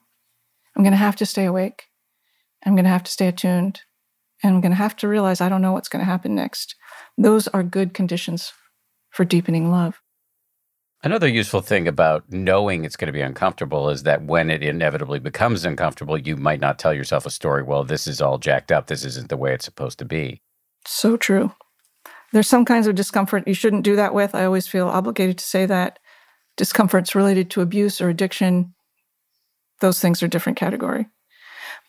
I'm going to have to stay awake. I'm going to have to stay attuned. And I'm going to have to realize I don't know what's going to happen next. Those are good conditions for deepening love. Another useful thing about knowing it's going to be uncomfortable is that when it inevitably becomes uncomfortable, you might not tell yourself a story, well, this is all jacked up. This isn't the way it's supposed to be. So true. There's some kinds of discomfort you shouldn't do that with. I always feel obligated to say that. Discomforts related to abuse or addiction, those things are different category.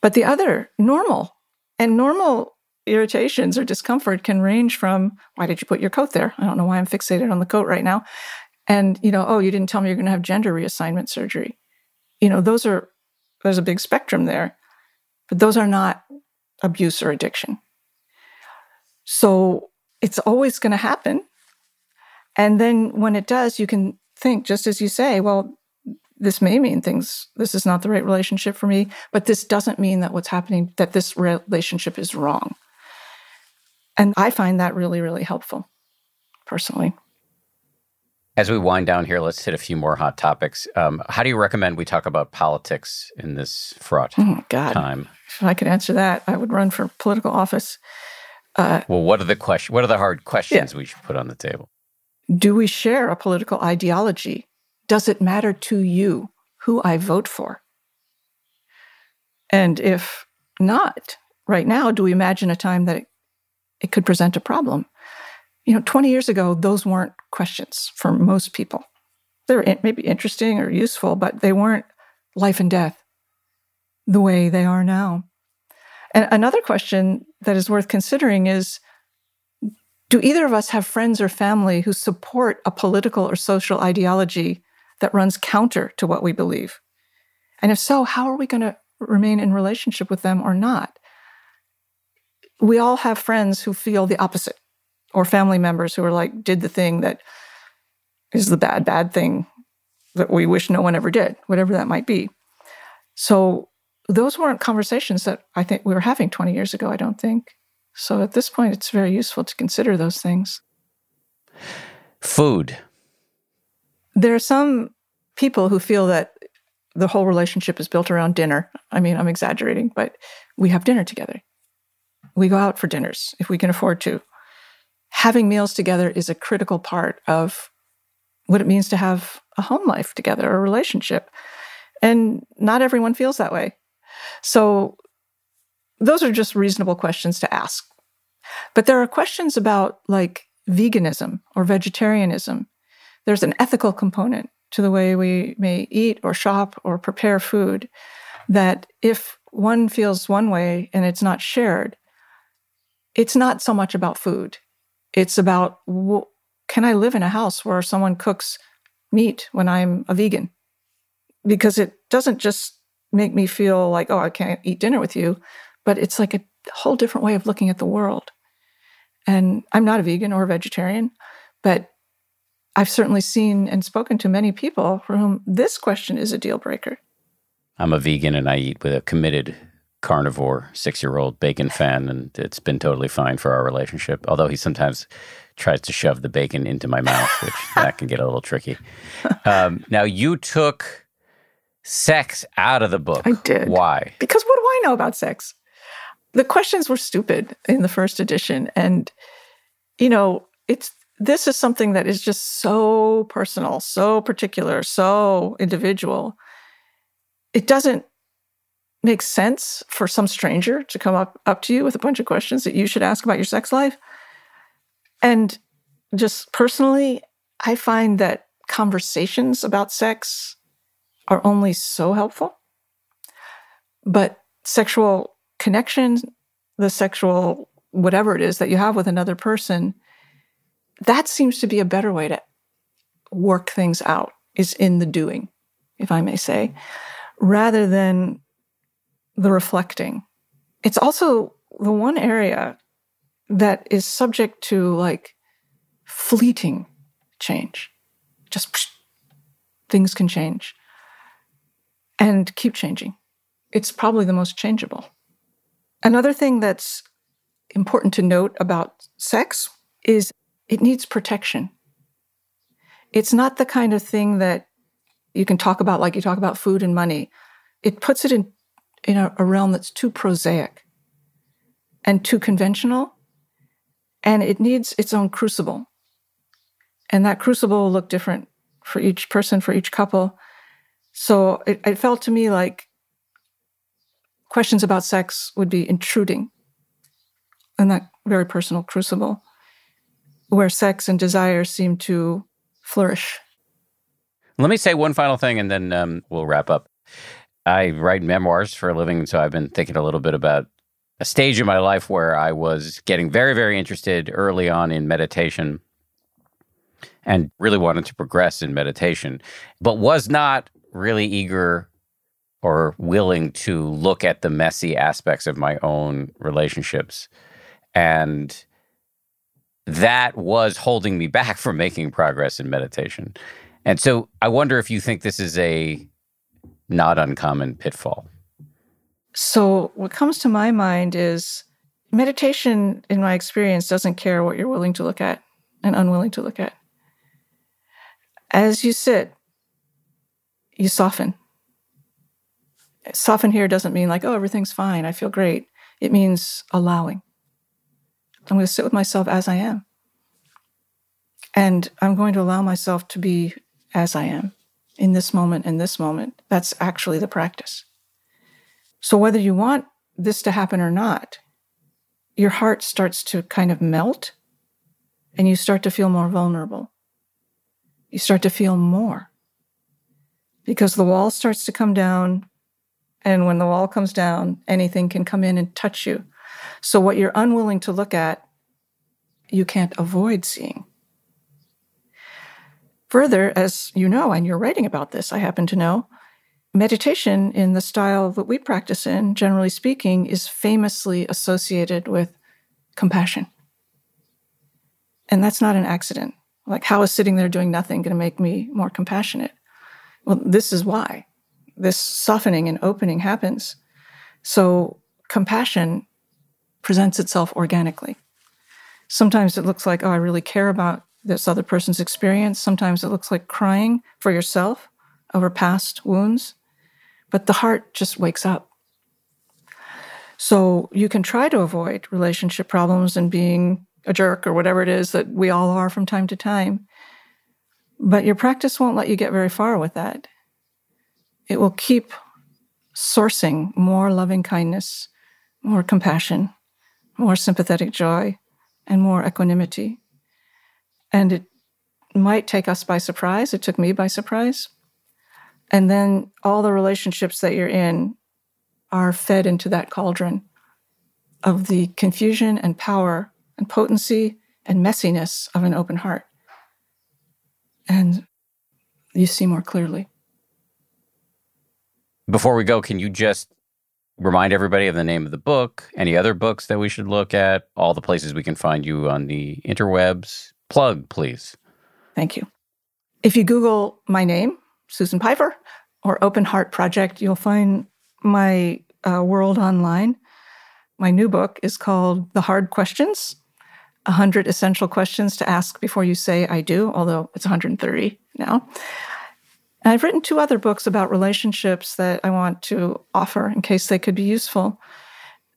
But the other, normal, and normal irritations or discomfort can range from why did you put your coat there? I don't know why I'm fixated on the coat right now. And, you know, oh, you didn't tell me you're going to have gender reassignment surgery. You know, those are, there's a big spectrum there, but those are not abuse or addiction. So it's always going to happen. And then when it does, you can think, just as you say, well, this may mean things, this is not the right relationship for me, but this doesn't mean that what's happening, that this relationship is wrong. And I find that really, really helpful personally. As we wind down here, let's hit a few more hot topics. Um, how do you recommend we talk about politics in this fraught oh, God. time? If I could answer that, I would run for political office. Uh, well, what are the question? What are the hard questions yeah. we should put on the table? Do we share a political ideology? Does it matter to you who I vote for? And if not, right now, do we imagine a time that it, it could present a problem? You know, 20 years ago, those weren't questions for most people. They're maybe interesting or useful, but they weren't life and death the way they are now. And another question that is worth considering is do either of us have friends or family who support a political or social ideology that runs counter to what we believe? And if so, how are we going to remain in relationship with them or not? We all have friends who feel the opposite, or family members who are like, did the thing that is the bad, bad thing that we wish no one ever did, whatever that might be. So those weren't conversations that I think we were having 20 years ago, I don't think. So at this point, it's very useful to consider those things. Food. There are some people who feel that the whole relationship is built around dinner. I mean, I'm exaggerating, but we have dinner together. We go out for dinners if we can afford to. Having meals together is a critical part of what it means to have a home life together, a relationship. And not everyone feels that way. So those are just reasonable questions to ask. But there are questions about like veganism or vegetarianism. There's an ethical component to the way we may eat or shop or prepare food that if one feels one way and it's not shared, it's not so much about food. It's about can I live in a house where someone cooks meat when I'm a vegan? Because it doesn't just make me feel like, oh, I can't eat dinner with you, but it's like a whole different way of looking at the world. And I'm not a vegan or a vegetarian, but I've certainly seen and spoken to many people for whom this question is a deal breaker. I'm a vegan and I eat with a committed carnivore six year old bacon fan, and it's been totally fine for our relationship. Although he sometimes tries to shove the bacon into my mouth, which that can get a little tricky. Um, now, you took sex out of the book. I did. Why? Because what do I know about sex? The questions were stupid in the first edition. And, you know, it's this is something that is just so personal, so particular, so individual. It doesn't make sense for some stranger to come up, up to you with a bunch of questions that you should ask about your sex life. And just personally, I find that conversations about sex are only so helpful. But sexual connection, the sexual whatever it is that you have with another person, that seems to be a better way to work things out, is in the doing, if I may say, rather than the reflecting. It's also the one area that is subject to like fleeting change. Just psh, things can change and keep changing. It's probably the most changeable. Another thing that's important to note about sex is it needs protection. It's not the kind of thing that you can talk about like you talk about food and money. It puts it in, in a, a realm that's too prosaic and too conventional and it needs its own crucible. And that crucible will look different for each person, for each couple. So it, it felt to me like questions about sex would be intruding in that very personal crucible where sex and desire seem to flourish. Let me say one final thing and then um, we'll wrap up. I write memoirs for a living, so I've been thinking a little bit about a stage in my life where I was getting very, very interested early on in meditation and really wanted to progress in meditation, but was not really eager or willing to look at the messy aspects of my own relationships. And that was holding me back from making progress in meditation. And so I wonder if you think this is a not uncommon pitfall. So, what comes to my mind is meditation, in my experience, doesn't care what you're willing to look at and unwilling to look at. As you sit, you soften. Soften here doesn't mean like, oh, everything's fine, I feel great. It means allowing. I'm going to sit with myself as I am. And I'm going to allow myself to be as I am in this moment, in this moment. That's actually the practice. So, whether you want this to happen or not, your heart starts to kind of melt and you start to feel more vulnerable. You start to feel more because the wall starts to come down. And when the wall comes down, anything can come in and touch you. So, what you're unwilling to look at, you can't avoid seeing. Further, as you know, and you're writing about this, I happen to know, meditation in the style that we practice in, generally speaking, is famously associated with compassion. And that's not an accident. Like, how is sitting there doing nothing going to make me more compassionate? Well, this is why this softening and opening happens. So, compassion presents itself organically. Sometimes it looks like, oh, I really care about this other person's experience. Sometimes it looks like crying for yourself over past wounds, but the heart just wakes up. So you can try to avoid relationship problems and being a jerk or whatever it is that we all are from time to time. But your practice won't let you get very far with that. It will keep sourcing more loving kindness, more compassion, more sympathetic joy, and more equanimity. And it might take us by surprise. It took me by surprise. And then all the relationships that you're in are fed into that cauldron of the confusion and power and potency and messiness of an open heart. And you see more clearly. Before we go, can you just remind everybody of the name of the book, any other books that we should look at, all the places we can find you on the interwebs? Plug, please. Thank you. If you Google my name, Susan Piver, or Open Heart Project, you'll find my uh, world online. My new book is called The Hard Questions 100 Essential Questions to Ask Before You Say I Do, although it's 130 now. And I've written two other books about relationships that I want to offer in case they could be useful.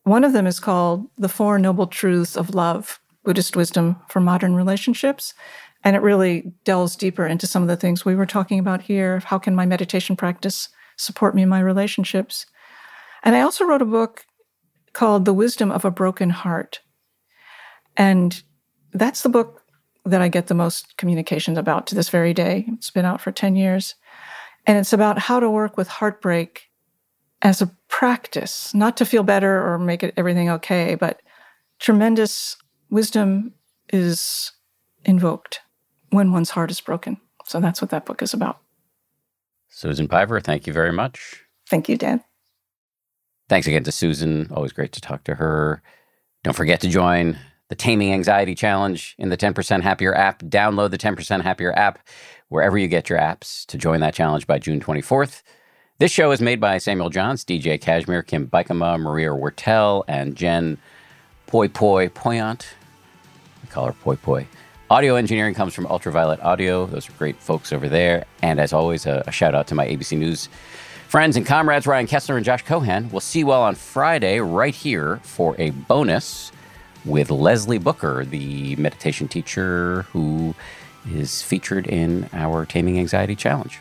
One of them is called The Four Noble Truths of Love Buddhist Wisdom for Modern Relationships. And it really delves deeper into some of the things we were talking about here. How can my meditation practice support me in my relationships? And I also wrote a book called The Wisdom of a Broken Heart. And that's the book that I get the most communications about to this very day. It's been out for 10 years. And it's about how to work with heartbreak as a practice, not to feel better or make it everything okay, but tremendous wisdom is invoked when one's heart is broken. So that's what that book is about. Susan Piver, thank you very much. Thank you, Dan. Thanks again to Susan. Always great to talk to her. Don't forget to join the Taming Anxiety Challenge in the 10% Happier app. Download the 10% Happier app wherever you get your apps to join that challenge by June 24th. This show is made by Samuel Johns, DJ Cashmere, Kim Bikama, Maria Wartell, and Jen Poi Poi Poyant. We call her Poi Poi. Audio engineering comes from Ultraviolet Audio. Those are great folks over there. And as always, a, a shout out to my ABC News friends and comrades, Ryan Kessler and Josh Cohen. We'll see you all on Friday right here for a bonus with Leslie Booker, the meditation teacher who is featured in our Taming Anxiety Challenge.